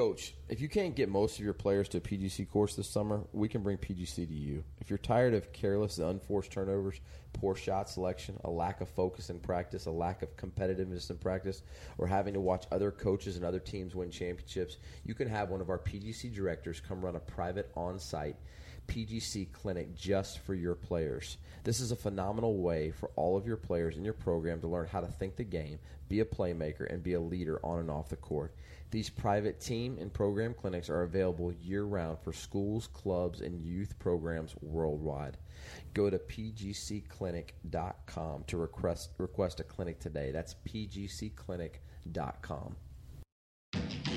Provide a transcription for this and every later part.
Coach, if you can't get most of your players to a PGC course this summer, we can bring PGC to you. If you're tired of careless and unforced turnovers, poor shot selection, a lack of focus in practice, a lack of competitiveness in practice, or having to watch other coaches and other teams win championships, you can have one of our PGC directors come run a private on site PGC clinic just for your players. This is a phenomenal way for all of your players in your program to learn how to think the game, be a playmaker, and be a leader on and off the court. These private team and program clinics are available year round for schools, clubs, and youth programs worldwide. Go to pgcclinic.com to request, request a clinic today. That's pgcclinic.com.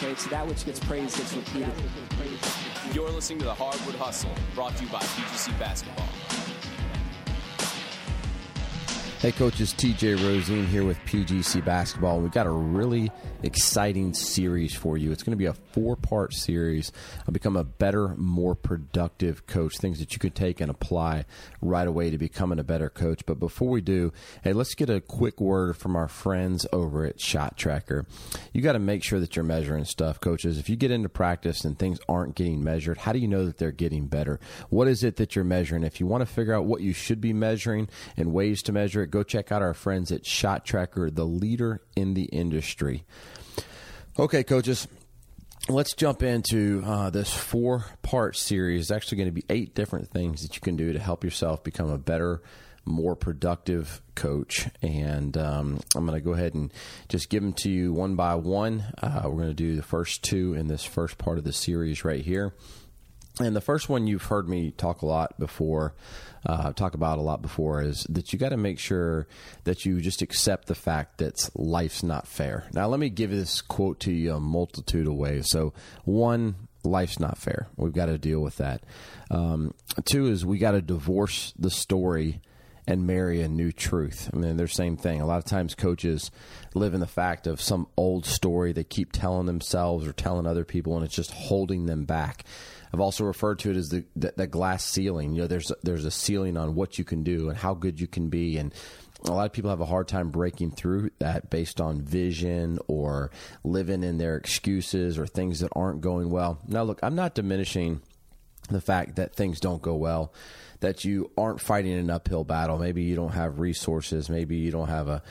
So that which gets praised gets repeated. You're listening to the Hardwood Hustle, brought to you by PGC Basketball. Hey, coaches, TJ Rosene here with PGC Basketball. We've got a really exciting series for you. It's going to be a four part series. I'll become a better, more productive coach, things that you could take and apply right away to becoming a better coach. But before we do, hey, let's get a quick word from our friends over at Shot Tracker. You got to make sure that you're measuring stuff, coaches. If you get into practice and things aren't getting measured, how do you know that they're getting better? What is it that you're measuring? If you want to figure out what you should be measuring and ways to measure it, go check out our friends at Shot Tracker, the leader in the industry. Okay, coaches, let's jump into uh, this four part series. It's actually going to be eight different things that you can do to help yourself become a better, more productive coach. And um, I'm going to go ahead and just give them to you one by one. Uh, we're going to do the first two in this first part of the series right here. And the first one you've heard me talk a lot before, uh, talk about a lot before, is that you got to make sure that you just accept the fact that life's not fair. Now, let me give this quote to you a multitude of ways. So, one, life's not fair. We've got to deal with that. Um, two is we got to divorce the story and marry a new truth. I mean, they're the same thing. A lot of times coaches live in the fact of some old story they keep telling themselves or telling other people, and it's just holding them back. I've also referred to it as the, the, the glass ceiling. You know, there's there's a ceiling on what you can do and how good you can be, and a lot of people have a hard time breaking through that based on vision or living in their excuses or things that aren't going well. Now, look, I'm not diminishing the fact that things don't go well, that you aren't fighting an uphill battle. Maybe you don't have resources. Maybe you don't have a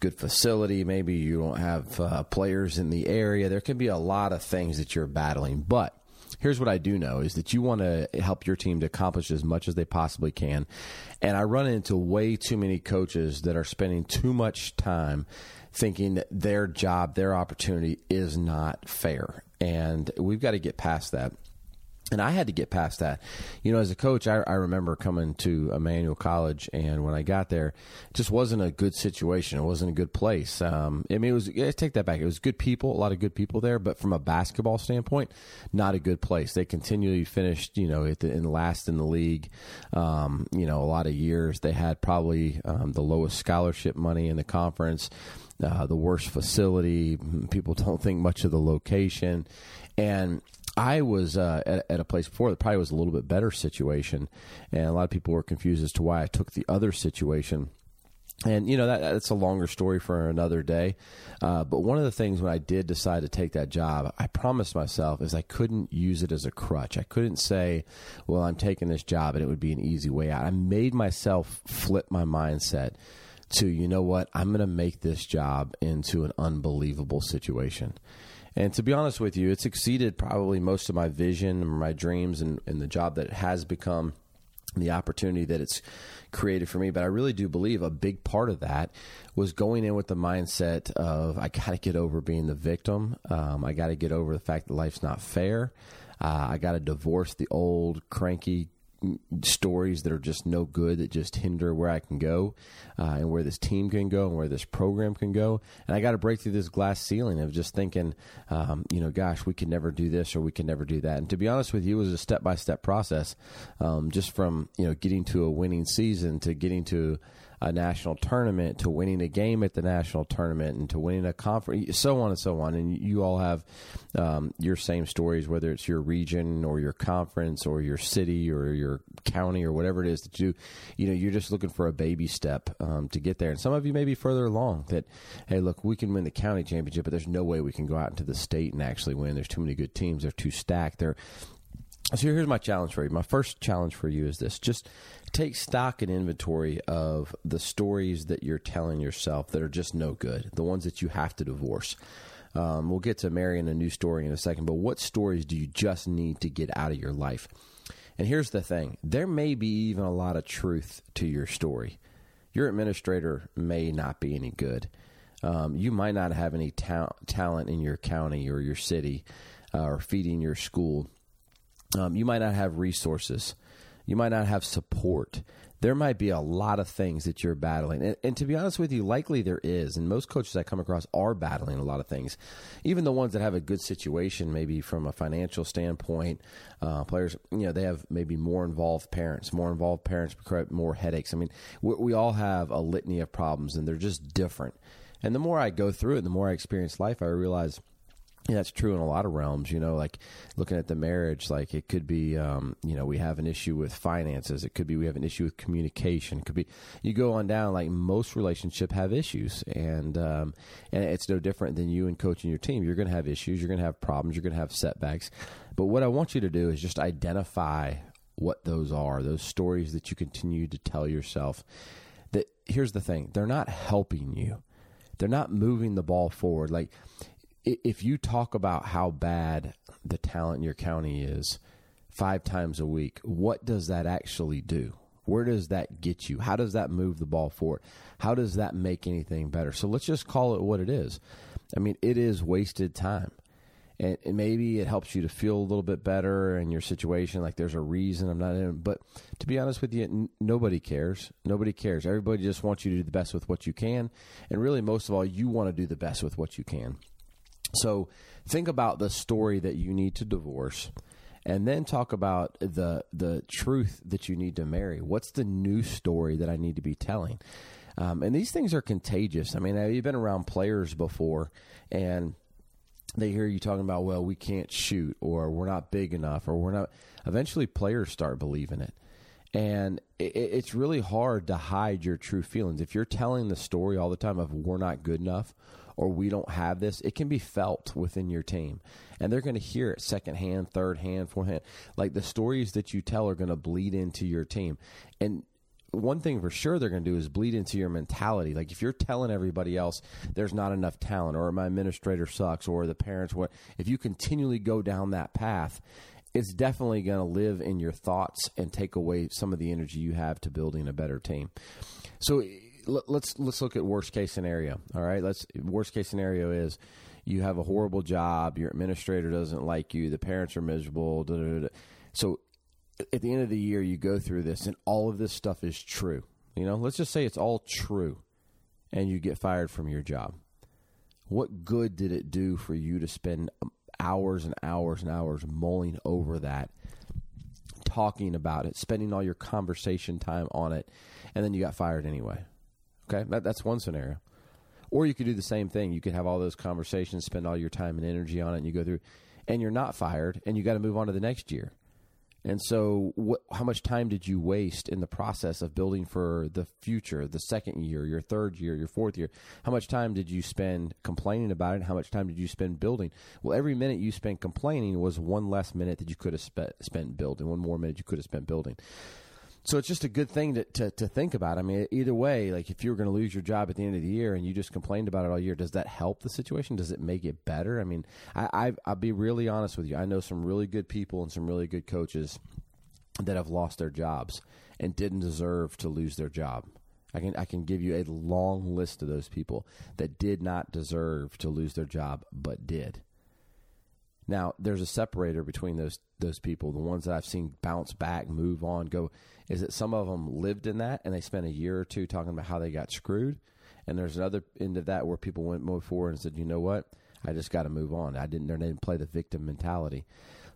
good facility. Maybe you don't have uh, players in the area. There can be a lot of things that you're battling, but here's what I do know is that you want to help your team to accomplish as much as they possibly can. And I run into way too many coaches that are spending too much time thinking that their job, their opportunity is not fair. And we've got to get past that. And I had to get past that. You know, as a coach, I, I, remember coming to Emmanuel College, and when I got there, it just wasn't a good situation. It wasn't a good place. Um, I mean, it was, yeah, take that back. It was good people, a lot of good people there, but from a basketball standpoint, not a good place. They continually finished, you know, the, in last in the league, um, you know, a lot of years. They had probably um, the lowest scholarship money in the conference. Uh, the worst facility. People don't think much of the location. And I was uh, at, at, a place before that probably was a little bit better situation, and a lot of people were confused as to why I took the other situation. And you know that that's a longer story for another day. Uh, but one of the things when I did decide to take that job, I promised myself is I couldn't use it as a crutch. I couldn't say, "Well, I'm taking this job and it would be an easy way out." I made myself flip my mindset to, you know what, I'm going to make this job into an unbelievable situation. And to be honest with you, it's exceeded probably most of my vision, and my dreams, and, and the job that has become the opportunity that it's created for me. But I really do believe a big part of that was going in with the mindset of I got to get over being the victim. Um, I got to get over the fact that life's not fair. Uh, I got to divorce the old cranky stories that are just no good that just hinder where I can go uh, and where this team can go and where this program can go. And I got to break through this glass ceiling of just thinking, um, you know, gosh, we can never do this or we can never do that. And to be honest with you, it was a step by step process, um, just from you know getting to a winning season to getting to a national tournament to winning a game at the national tournament and to winning a conference, so on and so on. And you all have um, your same stories, whether it's your region or your conference or your city or your county or whatever it is that you, you know, you're just looking for a baby step um, to get there. And some of you may be further along that, hey, look, we can win the county championship, but there's no way we can go out into the state and actually win. There's too many good teams. They're too stacked. They're so here's my challenge for you. My first challenge for you is this: just take stock and inventory of the stories that you're telling yourself that are just no good, the ones that you have to divorce. Um, we'll get to marrying a new story in a second, but what stories do you just need to get out of your life? And here's the thing: there may be even a lot of truth to your story. Your administrator may not be any good. Um, you might not have any ta- talent in your county or your city uh, or feeding your school um, you might not have resources. You might not have support. There might be a lot of things that you're battling. And, and, to be honest with you, likely there is. And most coaches I come across are battling a lot of things. Even the ones that have a good situation, maybe from a financial standpoint, uh, players, you know, they have maybe more involved parents. More involved parents create more headaches. I mean, we, we all have a litany of problems, and they're just different. And the more I go through it, the more I experience life, I realize – yeah, that's true in a lot of realms. You know, like looking at the marriage, like it could be, um, you know, we have an issue with finances. It could be we have an issue with communication. It could be you go on down. Like most relationship have issues, and um, and it's no different than you and coaching your team. You're going to have issues. You're going to have problems. You're going to have setbacks. But what I want you to do is just identify what those are. Those stories that you continue to tell yourself. That here's the thing: they're not helping you. They're not moving the ball forward. Like if you talk about how bad the talent in your county is five times a week, what does that actually do? Where does that get you? How does that move the ball forward? How does that make anything better? So let's just call it what it is. I mean, it is wasted time. And, maybe it helps you to feel a little bit better in your situation. Like there's a reason I'm not in. But to be honest with you, n- nobody cares. Nobody cares. Everybody just wants you to do the best with what you can. And really, most of all, you want to do the best with what you can. So think about the story that you need to divorce and then talk about the the truth that you need to marry. What's the new story that I need to be telling? Um, and these things are contagious. I mean, have you've been around players before, and they hear you talking about, well, we can't shoot, or we're not big enough, or we're not. Eventually, players start believing it. And it's really hard to hide your true feelings. If you're telling the story all the time of we're not good enough or we don't have this, it can be felt within your team. And they're going to hear it second hand, third hand, fourth hand. Like the stories that you tell are going to bleed into your team. And one thing for sure they're going to do is bleed into your mentality. Like if you're telling everybody else there's not enough talent, or my administrator sucks, or the parents what, if you continually go down that path, it's definitely going to live in your thoughts and take away some of the energy you have to building a better team. So let's let's look at worst case scenario. All right, let's worst case scenario is you have a horrible job, your administrator doesn't like you, the parents are miserable. Da, da, da. So at the end of the year, you go through this, and all of this stuff is true. You know, let's just say it's all true, and you get fired from your job. What good did it do for you to spend hours and hours and hours mulling over that, talking about it, spending all your conversation time on it, and then you got fired anyway? Okay, that, that's one scenario. Or you could do the same thing. You could have all those conversations, spend all your time and energy on it, and you go through, and you're not fired, and you got to move on to the next year. And so, what, how much time did you waste in the process of building for the future, the second year, your third year, your fourth year? How much time did you spend complaining about it? And How much time did you spend building? Well, every minute you spent complaining was one less minute that you could have spent, spent building, one more minute you could have spent building. So it's just a good thing to, to, to think about. I mean, either way, like if you were going to lose your job at the end of the year and you just complained about it all year, does that help the situation? Does it make it better? I mean, I, I I'll be really honest with you. I know some really good people and some really good coaches that have lost their jobs and didn't deserve to lose their job. I can I can give you a long list of those people that did not deserve to lose their job but did. Now, there's a separator between those those people. The ones that I've seen bounce back, move on, go. Is that some of them lived in that and they spent a year or two talking about how they got screwed, and there's another end of that where people went more forward and said, you know what, I just got to move on. I didn't. They didn't play the victim mentality.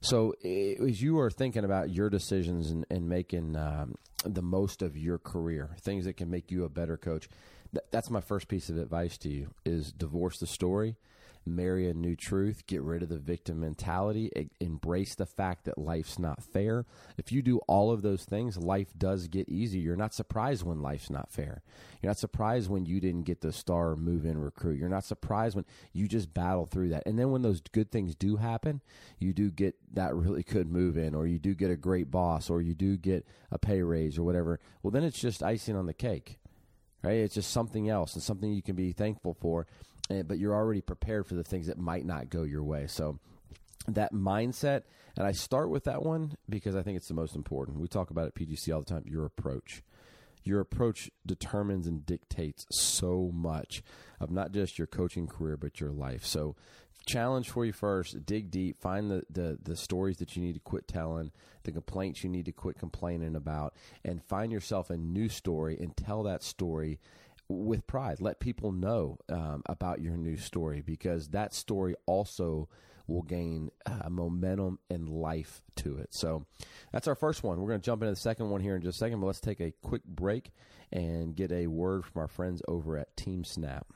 So as you are thinking about your decisions and, and making um, the most of your career, things that can make you a better coach, th- that's my first piece of advice to you: is divorce the story marry a new truth, get rid of the victim mentality, embrace the fact that life's not fair. If you do all of those things, life does get easier. You're not surprised when life's not fair. You're not surprised when you didn't get the star move in recruit. You're not surprised when you just battle through that. And then when those good things do happen, you do get that really good move in, or you do get a great boss, or you do get a pay raise, or whatever. Well, then it's just icing on the cake right? It's just something else and something you can be thankful for, Eh, but you're already prepared for the things that might not go your way. So that mindset, and I start with that one because I think it's the most important. We talk about it at PGC all the time. Your approach. Your approach determines and dictates so much of not just your coaching career, but your life. So, challenge for you first dig deep find the, the the stories that you need to quit telling the complaints you need to quit complaining about and find yourself a new story and tell that story with pride. Let people know um, about your new story because that story also will gain uh, momentum and life to it. So that's our first one. We're going to jump into the second one here in just a second but let's take a quick break and get a word from our friends over at team snap.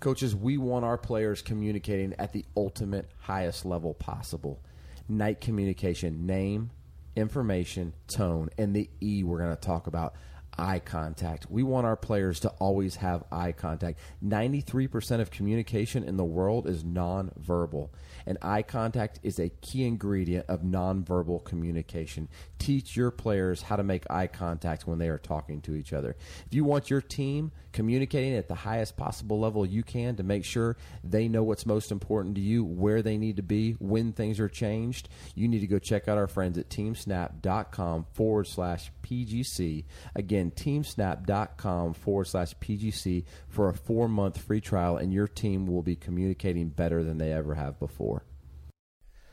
Coaches, we want our players communicating at the ultimate highest level possible. NITE communication, name, information, tone, and the E we're going to talk about eye contact. We want our players to always have eye contact. 93% of communication in the world is nonverbal, and eye contact is a key ingredient of nonverbal communication. Teach your players how to make eye contact when they are talking to each other. If you want your team communicating at the highest possible level you can to make sure they know what's most important to you, where they need to be, when things are changed, you need to go check out our friends at teamsnap.com forward slash PGC. Again, teamsnap.com forward slash PGC for a four month free trial, and your team will be communicating better than they ever have before.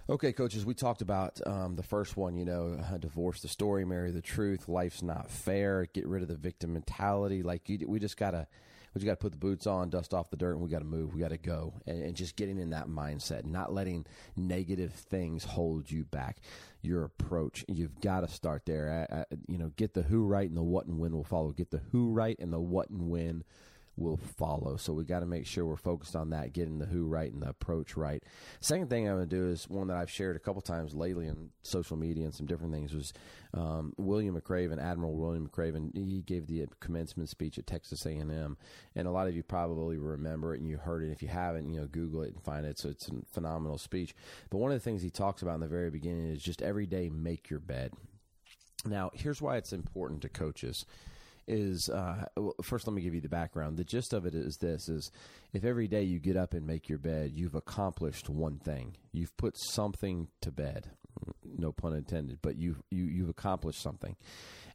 Okay, coaches, we talked about um, the first one, you know, divorce the story, marry the truth, life's not fair, get rid of the victim mentality. Like, you, we just got to. We just got to put the boots on, dust off the dirt, and we got to move. We got to go, and, and just getting in that mindset, not letting negative things hold you back. Your approach, you've got to start there. I, I, you know, get the who right, and the what and when will follow. Get the who right, and the what and when will follow. So we got to make sure we're focused on that, getting the who right and the approach right. Second thing I'm going to do is one that I've shared a couple times lately on social media and some different things was um, William McRaven, Admiral William McRaven. He gave the commencement speech at Texas A&M, and a lot of you probably remember it and you heard it. If you haven't, you know, Google it and find it. So it's a phenomenal speech. But one of the things he talks about in the very beginning is just every day make your bed. Now, here's why it's important to coaches is uh, well, first let me give you the background. The gist of it is this: is if every day you get up and make your bed, you've accomplished one thing. You've put something to bed. No pun intended, but you've you, you've accomplished something.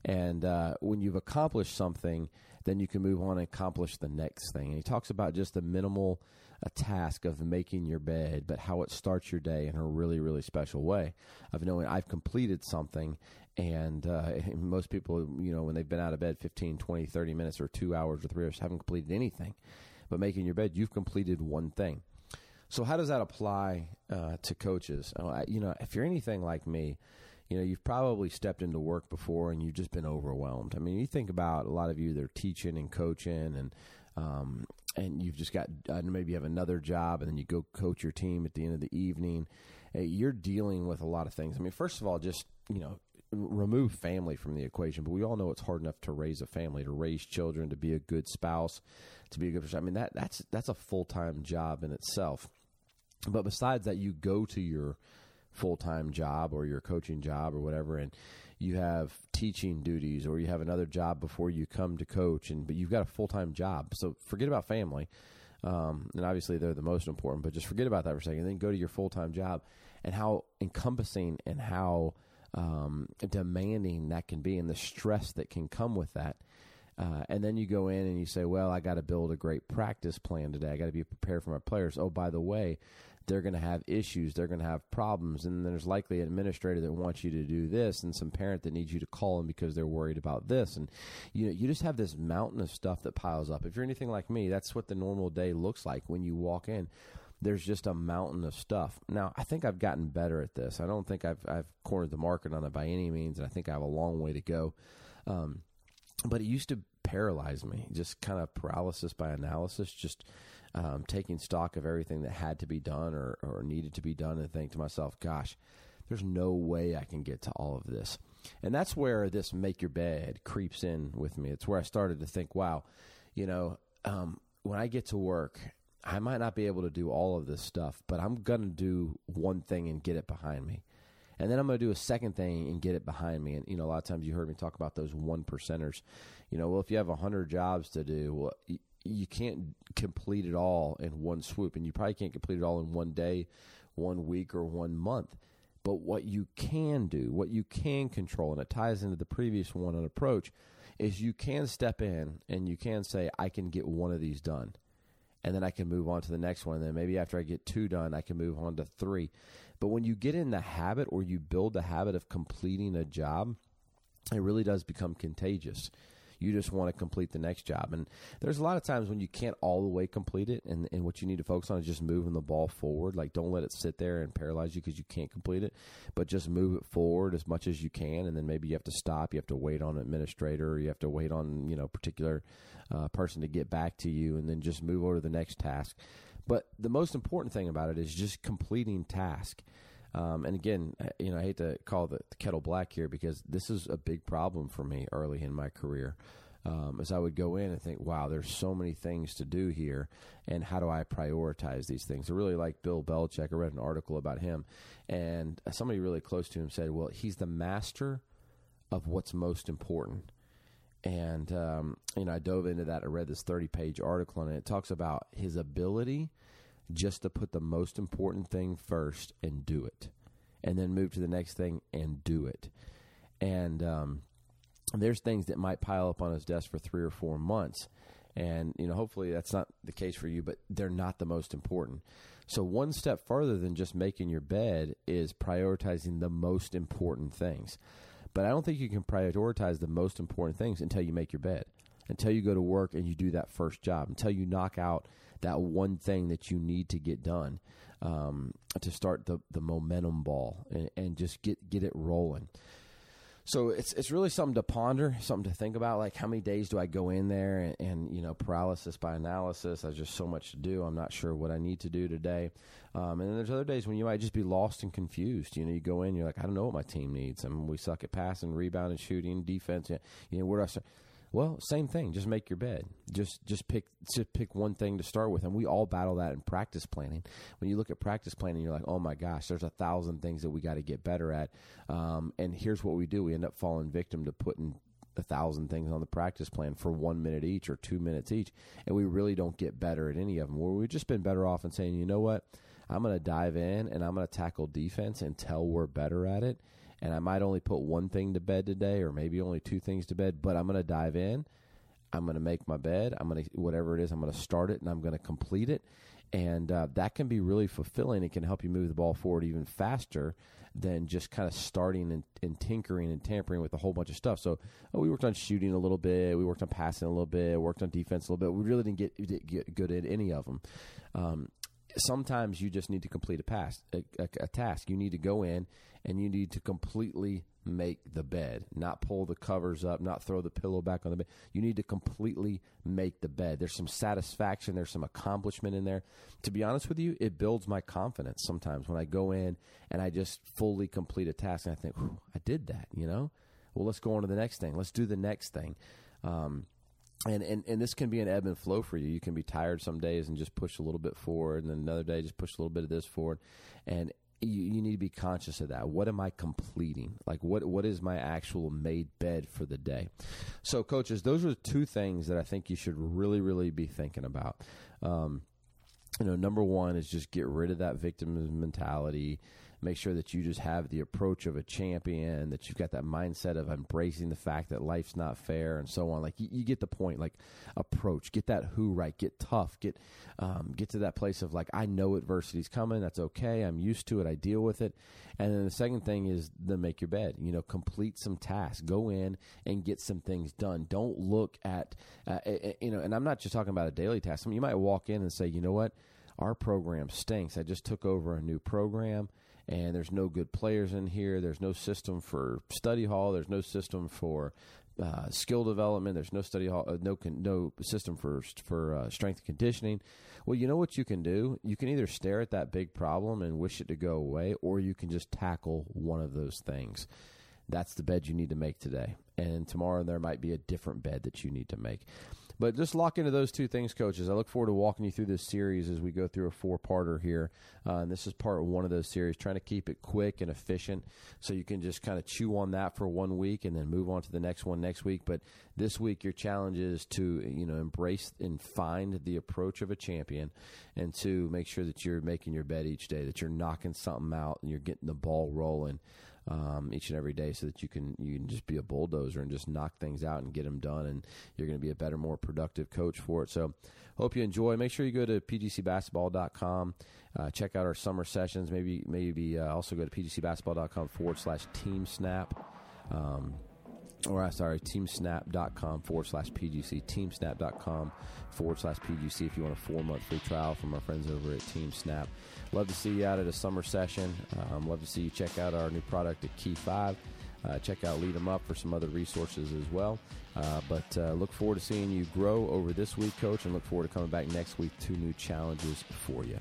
And uh, when you've accomplished something, then you can move on and accomplish the next thing. And he talks about just the minimal a task of making your bed, but how it starts your day in a really, really special way of knowing I've completed something. And uh, most people, you know, when they've been out of bed 15, 20, 30 minutes or two hours or three hours, haven't completed anything. But making your bed, you've completed one thing. So how does that apply uh, to coaches? Uh, you know, if you're anything like me, you know, you've probably stepped into work before and you've just been overwhelmed. I mean, you think about a lot of you that are teaching and coaching and um, and you've just got uh, maybe you have another job and then you go coach your team at the end of the evening uh, you're dealing with a lot of things. I mean first of all just you know remove family from the equation but we all know it's hard enough to raise a family to raise children to be a good spouse to be a good person. I mean that that's that's a full-time job in itself. But besides that you go to your full-time job or your coaching job or whatever and you have teaching duties or you have another job before you come to coach and but you've got a full-time job so forget about family um, and obviously they're the most important but just forget about that for a second then go to your full-time job and how encompassing and how um, demanding that can be and the stress that can come with that uh, and then you go in and you say, well, I got to build a great practice plan today. I got to be prepared for my players. Oh, by the way, they're going to have issues, they're going to have problems, and there's likely an administrator that wants you to do this, and some parent that needs you to call them because they're worried about this, and you know you just have this mountain of stuff that piles up. If you're anything like me, that's what the normal day looks like when you walk in. There's just a mountain of stuff. Now, I think I've gotten better at this. I don't think I've I've cornered the market on it by any means, and I think I have a long way to go. Um, but it used to paralyze me, just kind of paralysis by analysis, just um, taking stock of everything that had to be done or, or needed to be done and think to myself, gosh, there's no way I can get to all of this. And that's where this make your bed creeps in with me. It's where I started to think, wow, you know, um, when I get to work, I might not be able to do all of this stuff, but I'm going to do one thing and get it behind me and then I'm going to do a second thing and get it behind me. And you know, a lot of times you heard me talk about those one percenters. You know, well, if you have a hundred jobs to do, well, you, can't complete it all in one swoop, and you probably can't complete it all in one day, one week, or one month. But what you can do, what you can control, and it ties into the previous one on approach, is you can step in and you can say, I can get one of these done and then I can move on to the next one. And then maybe after I get two done, I can move on to three. But when you get in the habit or you build the habit of completing a job, it really does become contagious. You just want to complete the next job. And there's a lot of times when you can't all the way complete it, and, and what you need to focus on is just moving the ball forward. Like, don't let it sit there and paralyze you because you can't complete it, but just move it forward as much as you can. And then maybe you have to stop. You have to wait on an administrator, or you have to wait on, you know, particular uh, person to get back to you, and then just move over to the next task. But the most important thing about it is just completing task. Um, and again, you know, I hate to call the, the, kettle black here because this is a big problem for me early in my career. Um, as I would go in and think, wow, there's so many things to do here, and how do I prioritize these things? I really like Bill Belichick. I read an article about him, and somebody really close to him said, well, he's the master of what's most important. And um, you know, I dove into that. I read this 30 page article, and it talks about his ability just to put the most important thing first and do it, and then move to the next thing and do it. And um, there's things that might pile up on his desk for three or four months. And, you know, hopefully that's not the case for you, but they're not the most important. So, one step further than just making your bed is prioritizing the most important things. But I don't think you can prioritize the most important things until you make your bed until you go to work and you do that first job, until you knock out that one thing that you need to get done um, to start the, the momentum ball and, and just get, get it rolling. So it's it's really something to ponder, something to think about. Like how many days do I go in there and, and you know paralysis by analysis? There's just so much to do. I'm not sure what I need to do today. Um, and then there's other days when you might just be lost and confused. You know, you go in, you're like, I don't know what my team needs. I mean, we suck at passing, rebounding, shooting, defense. You know, where do I start? Well, same thing. Just make your bed. Just just pick just pick one thing to start with, and we all battle that in practice planning. When you look at practice planning, you're like, oh my gosh, there's a thousand things that we got to get better at. Um, and here's what we do: we end up falling victim to putting a thousand things on the practice plan for one minute each or two minutes each, and we really don't get better at any of them. Where we've just been better off in saying, you know what, I'm going to dive in and I'm going to tackle defense until we're better at it and I might only put one thing to bed today, or maybe only two things to bed, but I'm going to dive in. I'm going to make my bed. I'm going to, whatever it is, I'm going to start it and I'm going to complete it. And uh, that can be really fulfilling. It can help you move the ball forward even faster than just kind of starting and, and tinkering and tampering with a whole bunch of stuff. So oh, we worked on shooting a little bit. We worked on passing a little bit. Worked on defense a little bit. We really didn't get, get good at any of them. Um, sometimes you just need to complete a pass a, a, a, task. You need to go in and you need to completely make the bed not pull the covers up not throw the pillow back on the bed. You need to completely make the bed. There's some satisfaction there's some accomplishment in there. To be honest with you it builds my confidence sometimes when i go in and i just fully complete a task and i think i did that you know? Well let's go on to the next thing. Let's do the next thing. Um, and, and and this can be an ebb and flow for you. You can be tired some days and just push a little bit forward, and then another day just push a little bit of this forward, and you, you need to be conscious of that. What am I completing? Like what what is my actual made bed for the day? So, coaches, those are two things that I think you should really really be thinking about. Um, you know, number one is just get rid of that victim mentality. Make sure that you just have the approach of a champion, that you've got that mindset of embracing the fact that life's not fair and so on. Like you, you get the point. Like approach, get that who right, get tough, get um, get to that place of like I know adversity's coming. That's okay. I'm used to it. I deal with it. And then the second thing is then make your bed. You know, complete some tasks. Go in and get some things done. Don't look at uh, you know. And I'm not just talking about a daily task. I mean, you might walk in and say, you know what our program stinks. I just took over a new program and there's no good players in here. There's no system for study hall. There's no system for uh, skill development. There's no study hall, uh, no no system for for uh, strength and conditioning. Well, you know what you can do. You can either stare at that big problem and wish it to go away, or you can just tackle one of those things. That's the bed you need to make today, and tomorrow there might be a different bed that you need to make. But just lock into those two things, coaches. I look forward to walking you through this series as we go through a four parter here. Uh, and this is part one of those series, trying to keep it quick and efficient so you can just kind of chew on that for one week and then move on to the next one next week. But this week, your challenge is to, you know, embrace and find the approach of a champion and to make sure that you're making your bed each day, that you're knocking something out and you're getting the ball rolling um, each and every day so that you can you can just be a bulldozer and just knock things out and get them done and you're going to be a better more productive coach for it. So hope you enjoy. Make sure you go to pgcbasketball.com uh, check out our summer sessions. Maybe maybe uh, also go to pgcbasketball.com forward slash team snap. Um, or sorry, teamsnap.com forward slash PGC, teamsnap.com forward slash PGC if you want a four month free trial from our friends over at Team Snap. Love to see you out at a summer session. Um, love to see you check out our new product at Key 5. Uh, check out Lead 'em Up for some other resources as well. Uh, but uh, look forward to seeing you grow over this week, Coach, and look forward to coming back next week. Two new challenges for you.